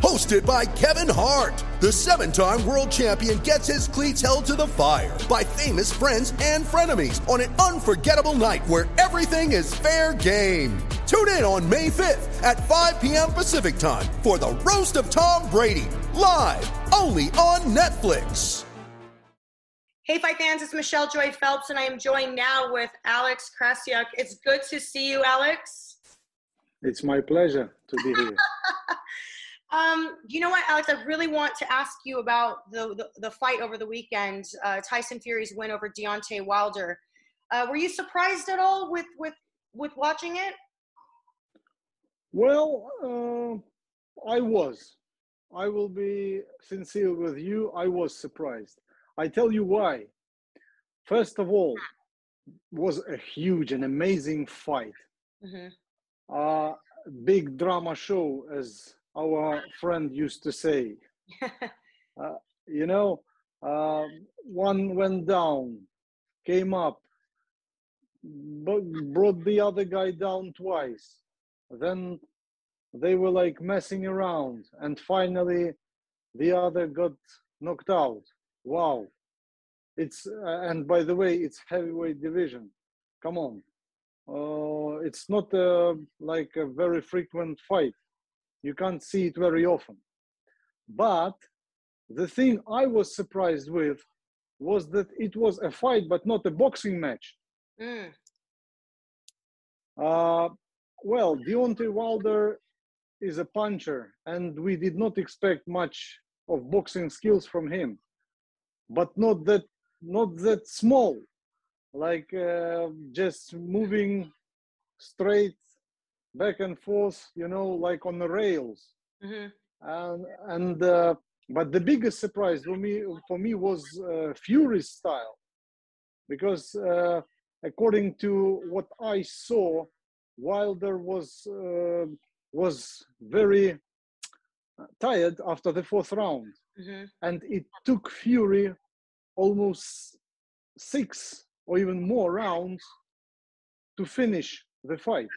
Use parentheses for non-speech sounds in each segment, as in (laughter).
Hosted by Kevin Hart, the seven time world champion gets his cleats held to the fire by famous friends and frenemies on an unforgettable night where everything is fair game. Tune in on May 5th at 5 p.m. Pacific time for the Roast of Tom Brady, live only on Netflix. Hey, Fight fans, it's Michelle Joy Phelps, and I am joined now with Alex Krasiuk. It's good to see you, Alex. It's my pleasure to be here. (laughs) Um, you know what, Alex? I really want to ask you about the the, the fight over the weekend, uh, Tyson Fury's win over Deontay Wilder. Uh, were you surprised at all with with with watching it? well, uh, I was. I will be sincere with you. I was surprised. I tell you why. First of all, was a huge and amazing fight. hmm Uh, big drama show, as our friend used to say. (laughs) Uh, you know, uh, one went down, came up, but brought the other guy down twice. Then they were like messing around, and finally, the other got knocked out. Wow! It's uh, and by the way, it's heavyweight division. Come on, uh, it's not uh, like a very frequent fight. You can't see it very often. But the thing I was surprised with was that it was a fight, but not a boxing match. Mm. Uh, well, Deontay Wilder is a puncher, and we did not expect much of boxing skills from him, but not that not that small, like uh, just moving straight back and forth, you know, like on the rails. hmm and and uh, but the biggest surprise for me for me was uh, Fury's style, because uh, according to what I saw, Wilder was uh, was very tired after the fourth round, hmm and it took Fury almost six or even more rounds to finish the fight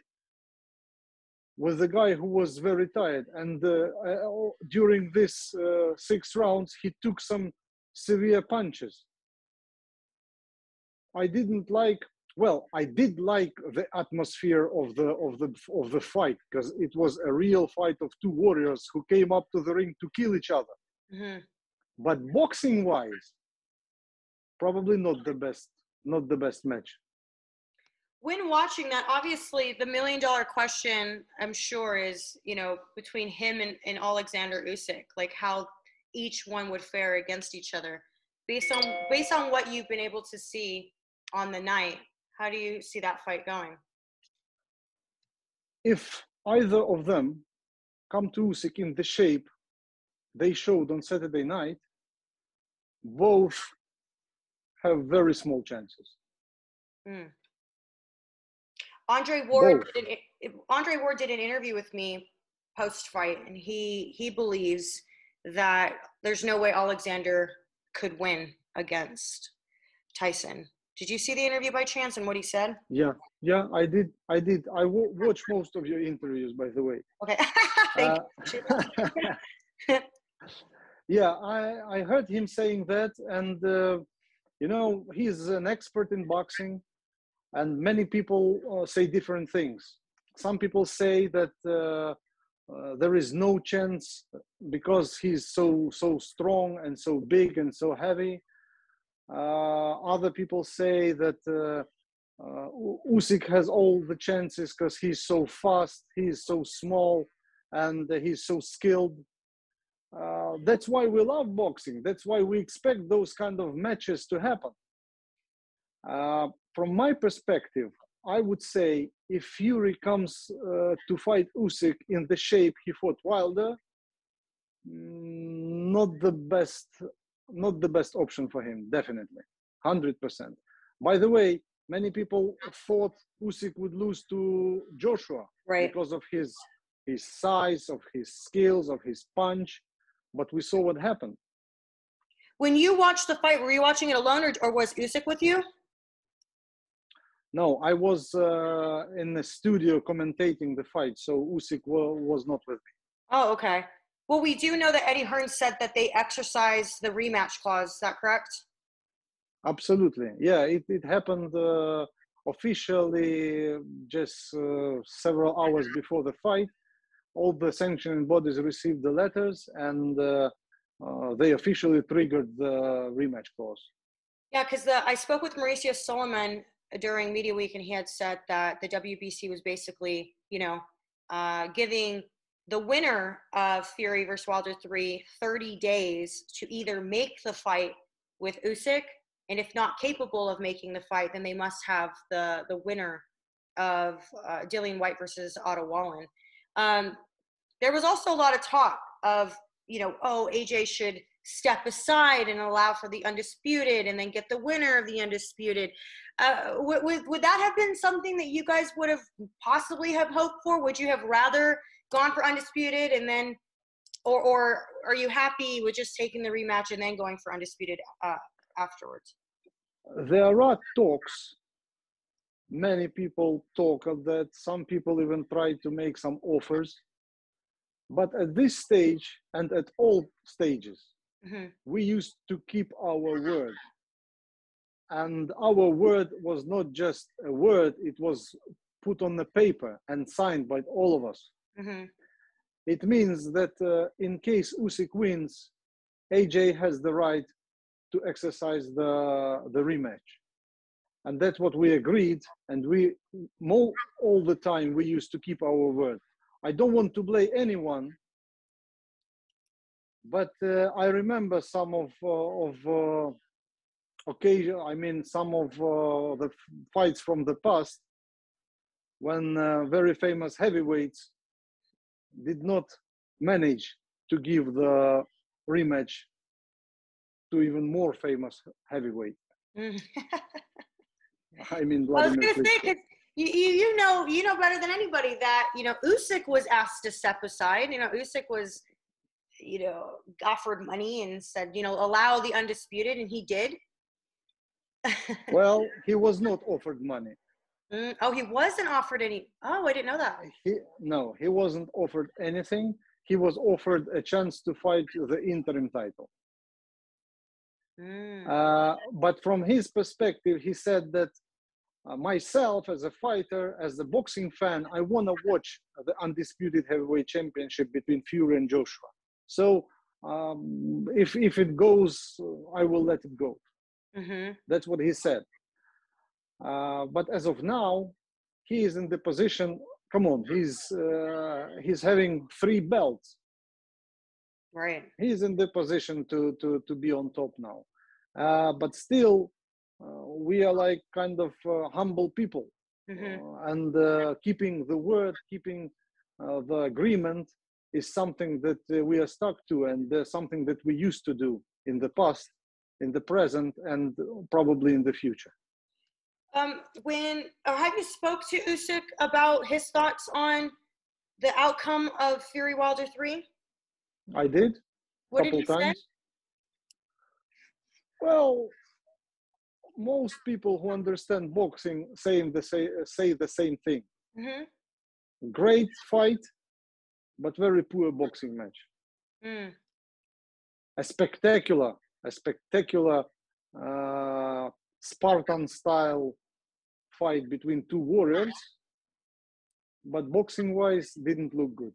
with the guy who was very tired. And uh, uh, during this uh, six rounds, he took some severe punches. I didn't like. Well, I did like the atmosphere of the of the of the fight because it was a real fight of two warriors who came up to the ring to kill each other. hmm But boxing wise, probably not the best. Not the best match. When watching that, obviously the million dollar question, I'm sure, is you know between him and, and Alexander Usyk, like how each one would fare against each other, based on based on what you've been able to see on the night. How do you see that fight going? if either of them come to Usyk in the shape they showed on Saturday night, both have very small chances. Mm. Andre Ward did an, Andre Ward did an interview with me post fight, and he he believes that there's no way Alexander could win against Tyson. Did you see the interview by chance and what he said? Yeah, yeah, I did. I did. I w- watched most of your interviews, by the way. Okay, (laughs) thank Uh, (laughs) yeah, I, I heard him saying that, and uh, you know, he's an expert in boxing. And many people uh, say different things. Some people say that uh, uh, there is no chance because he's so so strong and so big and so heavy. Uh, other people say that uh, uh, Usyk has all the chances because he's so fast, he's so small, and he's so skilled. That's why we love boxing. That's why we expect those kind of matches to happen. Uh, from my perspective, I would say if Fury comes uh, to fight Usyk in the shape he fought Wilder, mm, not the best, not the best option for him. Definitely, hundred percent. By the way, many people thought Usyk would lose to Joshua Right. because of his his size, of his skills, of his punch. But we saw what happened. When you watched the fight, were you watching it alone or, or was Usyk with you? No, I was uh, in the studio commentating the fight, so Usyk wa- was not with me. Oh, okay. Well, we do know that Eddie Hearn said that they exercised the rematch clause. Is that correct? Absolutely, yeah. It it happened uh, officially just uh, several hours before the fight. All the sanctioning bodies received the letters, and uh, uh, they officially triggered the rematch clause. Yeah, because I spoke with Mauricio Sulaiman during Media Week, and he had said that the WBC was basically, you know, uh, giving the winner of Fury versus Wilder 3 30 days to either make the fight with Usyk, and if not capable of making the fight, then they must have the the winner of uh, Dillian Whyte versus Otto Wallin. Um, there was also a lot of talk of, you know, oh, AJ should step aside and allow for the undisputed and then get the winner of the undisputed. Uh, would, would, would that have been something that you guys would have possibly have hoped for? Would you have rather gone for undisputed and then, or, or are you happy with just taking the rematch and then going for undisputed uh, afterwards? There are talks. Many people talk of that. Some people even try to make some offers. But at this stage and at all stages, Mhm. we used to keep our word. And our word was not just a word, it was put on the paper and signed by all of us. hmm It means that uh, in case Usyk wins, AJ has the right to exercise the, the rematch. And that's what we agreed. And we, mo all the time, we used to keep our word. I don't want to blame anyone, but uh, I remember some of, uh, of uh, occasion, I mean, some of uh, the fights from the past when uh, very famous heavyweights did not manage to give the rematch to even more famous heavyweight. Mhm. I mean, I was gonna say, you, you you know you know better than anybody that you know Usyk was asked to step aside. You know Usyk was you know offered money and said you know allow the undisputed, and he did. Well, (laughs) he was not offered money. Mm, oh, he wasn't offered any. Oh, I didn't know that. He, no, he wasn't offered anything. He was offered a chance to fight the interim title. Mm. Uh, but from his perspective, he said that uh, myself as a fighter, as a boxing fan, I want to watch the undisputed heavyweight championship between Fury and Joshua. So um, if if it goes, I will let it go. hmm That's what he said. Uh, but as of now, he is in the position. Come on, he's uh, he's having three belts. Right. He's in the position to to to be on top now. Uh, but still, uh, we are like kind of uh, humble people, hmm Uh, and uh, keeping the word, keeping uh, the agreement is something that uh, we are stuck to, and uh, something that we used to do in the past, in the present, and probably in the future. Um, when or have you spoke to Usyk about his thoughts on the outcome of Fury Wilder three? I did What couple did say? times. Well, most people who understand boxing saying the say, say the same thing. hmm Great fight, but very poor boxing match. Mm. A spectacular, a spectacular uh, Spartan style fight between two warriors, but boxing wise, didn't look good.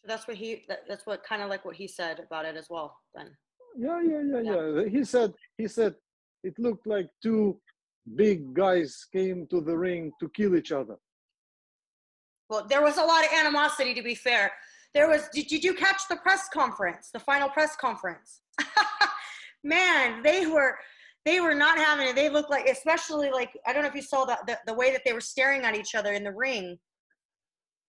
So that's what he. That, that's what kind of like what he said about it as well. Then. Yeah, yeah, yeah, yeah. He said he said it looked like two big guys came to the ring to kill each other. Well, there was a lot of animosity. To be fair, there was. Did, did you catch the press conference? The final press conference. (laughs) Man, they were they were not having it. They looked like, especially like I don't know if you saw the the, the way that they were staring at each other in the ring.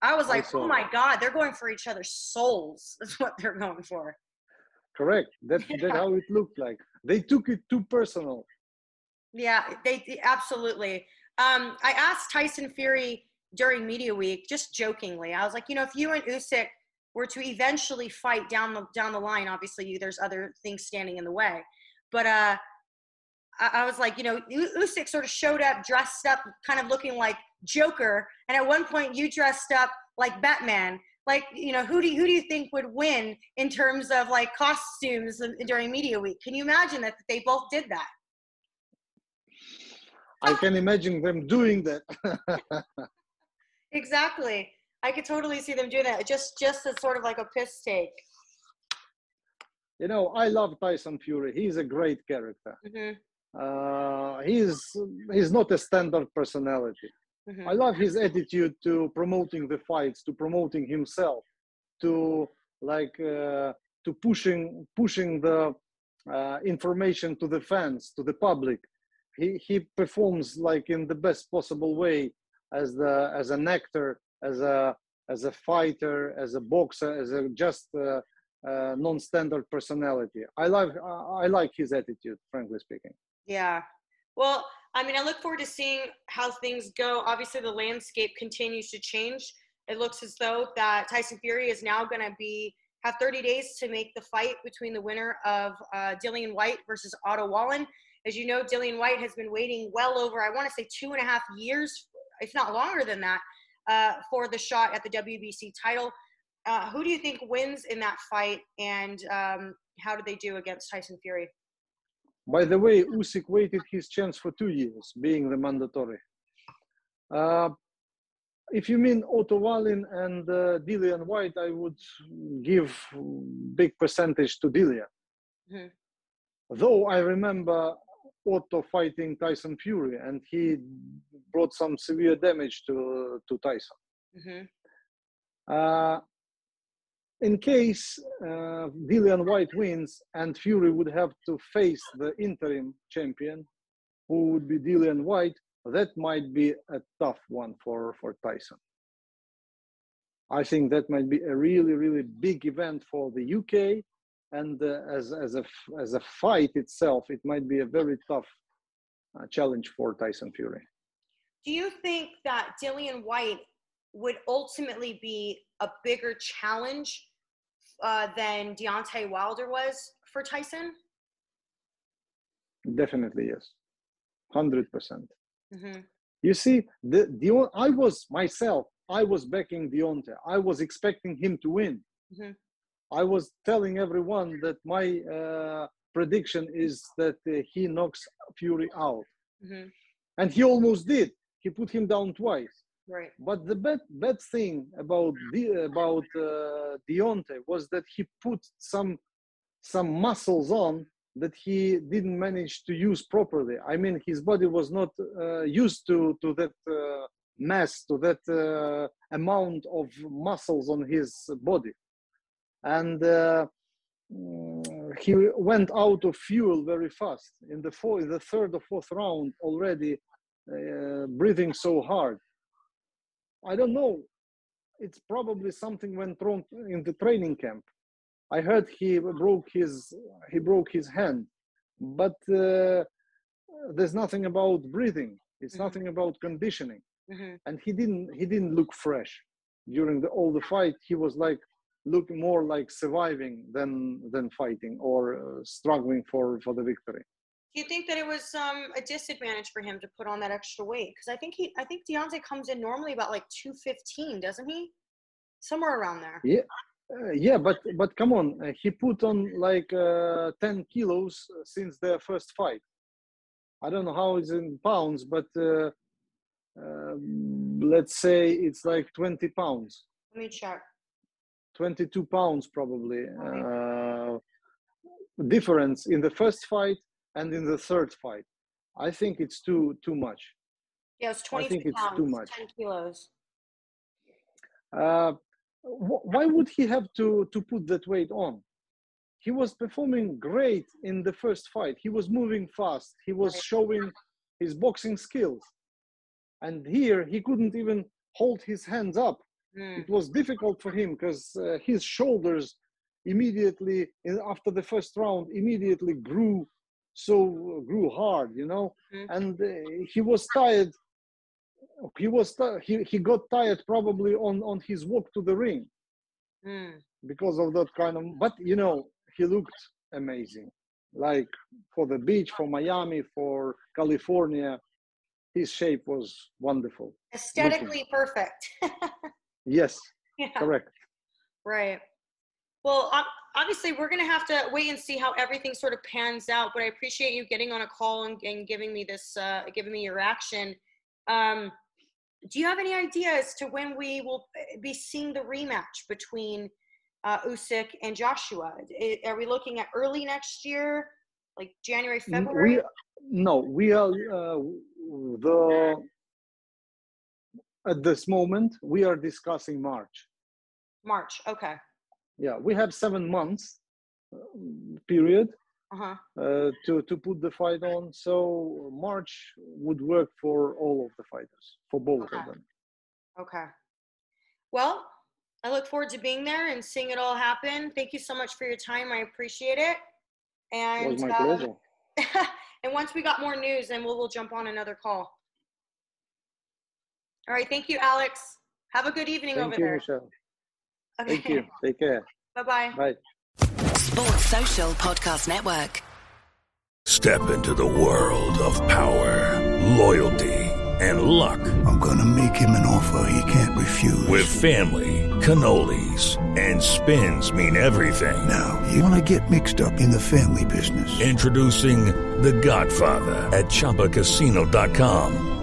I was like, oh my god, they're going for each other's souls. (laughs) That's what they're going for. Correct. That's (laughs) yeah. that's how it looked like. They took it too personal. Yeah, they absolutely. Um, I asked Tyson Fury during media week, just jokingly. I was like, you know, if you and Usyk were to eventually fight down the down the line, obviously there's other things standing in the way. But uh, I, I was like, you know, Usyk sort of showed up dressed up, kind of looking like Joker, and at one point you dressed up like Batman. Like, you know, who do you, who do you think would win in terms of like costumes during media week? Can you imagine that they both did that? I can imagine them doing that. (laughs) exactly. I could totally see them doing that. Just just as sort of like a piss take. You know, I love Tyson Fury. He's a great character. Mm-hmm. Uh, he's he's not a standard personality. Mm-hmm. I love his attitude to promoting the fights, to promoting himself, to like uh, to pushing pushing the uh, information to the fans, to the public. He he performs like in the best possible way as the as an actor, as a as a fighter, as a boxer, as a just uh, uh, non-standard personality. I like I like his attitude, frankly speaking. Yeah. Well, I mean, I look forward to seeing how things go. Obviously, the landscape continues to change. It looks as though that Tyson Fury is now going to be have 30 days to make the fight between the winner of uh, Dillian Whyte versus Otto Wallin. As you know, Dillian Whyte has been waiting well over, I want to say, two and a half years, if not longer than that, uh, for the shot at the WBC title. Uh, who do you think wins in that fight, and um, how do they do against Tyson Fury? By the way, Usyk waited his chance for two years, being the mandatory. Uh, if you mean Otto Wallin and uh, Dillian Whyte, I would give big percentage to Dillian. Mm-hmm. Though I remember Otto fighting Tyson Fury, and he brought some severe damage to to Tyson. Mm-hmm. Uh, in case uh, Dillian Whyte wins and Fury would have to face the interim champion, who would be Dillian Whyte, that might be a tough one for, for Tyson. I think that might be a really, really big event for the UK. And uh, as, as, a, as a fight itself, it might be a very tough uh, challenge for Tyson Fury. Do you think that Dillian Whyte would ultimately be a bigger challenge uh, than Deontay Wilder was for Tyson? Definitely yes, 100 percent. Mm-hmm. You see, the the I was myself. I was backing Deontay. I was expecting him to win. Mm-hmm. I was telling everyone that my uh, prediction is that uh, he knocks Fury out, mm-hmm. and he almost did. He put him down twice. Right. But the bad bad thing about the about uh, Deontay was that he put some some muscles on that he didn't manage to use properly. I mean, his body was not uh, used to to that uh, mass, to that uh, amount of muscles on his body, and uh, mm, he went out of fuel very fast in the four, in the third or fourth round already, uh, breathing so hard I don't know. It's probably something went wrong in the training camp. I heard he broke his he broke his hand, but uh, there's nothing about breathing. It's mm-hmm. nothing about conditioning, mm-hmm. and he didn't he didn't look fresh during the all the fight. He was like looking more like surviving than than fighting or uh, struggling for for the victory do you think that it was um, a disadvantage for him to put on that extra weight? Because I think he, I think Deontay comes in normally about like two fifteen, doesn't he? Somewhere around there. Yeah, uh, yeah, but but come on, uh, he put on like uh, ten kilos since their first fight. I don't know how it's in pounds, but uh, uh, let's say it's like 20 pounds, Let me check. 22 pounds probably. Uh, difference in the first fight and in the third fight. I think it's too too much. Yeah, it's I 22 think it's pounds, too much. 10 kilos. Uh, wh- why would he have to to put that weight on? He was performing great in the first fight. He was moving fast. He was showing his boxing skills, and here he couldn't even hold his hands up. Mm, It was difficult for him because uh, his shoulders immediately in, after the first round immediately grew so grew hard, you know, Mhm. and uh, he was tired he was ti- he, he got tired probably on on his walk to the ring mm. because of that kind of but you know he looked amazing like for the beach for miami for california his shape was wonderful Aesthetically perfect. (laughs) yes (laughs) yeah. correct Right. Well, obviously, we're going to have to wait and see how everything sort of pans out. But I appreciate you getting on a call and, and giving me this, uh, giving me your action. Um, do you have any idea as to when we will be seeing the rematch between uh, Usyk and Joshua? Are we looking at early next year, like January, February? we no we are uh, the at this moment we are discussing march March. Okay. yeah we have seven months uh, period Uh huh. uh, to to put the fight on. So March would work for all of the fighters, for both Okay. of them. Okay. Well, I look forward to being there and seeing it all happen. Thank you so much for your time. I appreciate it. It And was my uh, pleasure. (laughs) and once we got more news, then we'll, we'll jump on another call. All right. Thank you, Alex. Have a good evening Thank over you, there. Michelle. Okay. Thank you. Take care. Bye bye. Bye. Sports Social Podcast Network. Step into the world of power, loyalty, and luck. I'm gonna make him an offer he can't refuse. With family, cannolis, and spins mean everything. now, you wanna get mixed up in the family business. Introducing The Godfather at ChumbaCasino.com.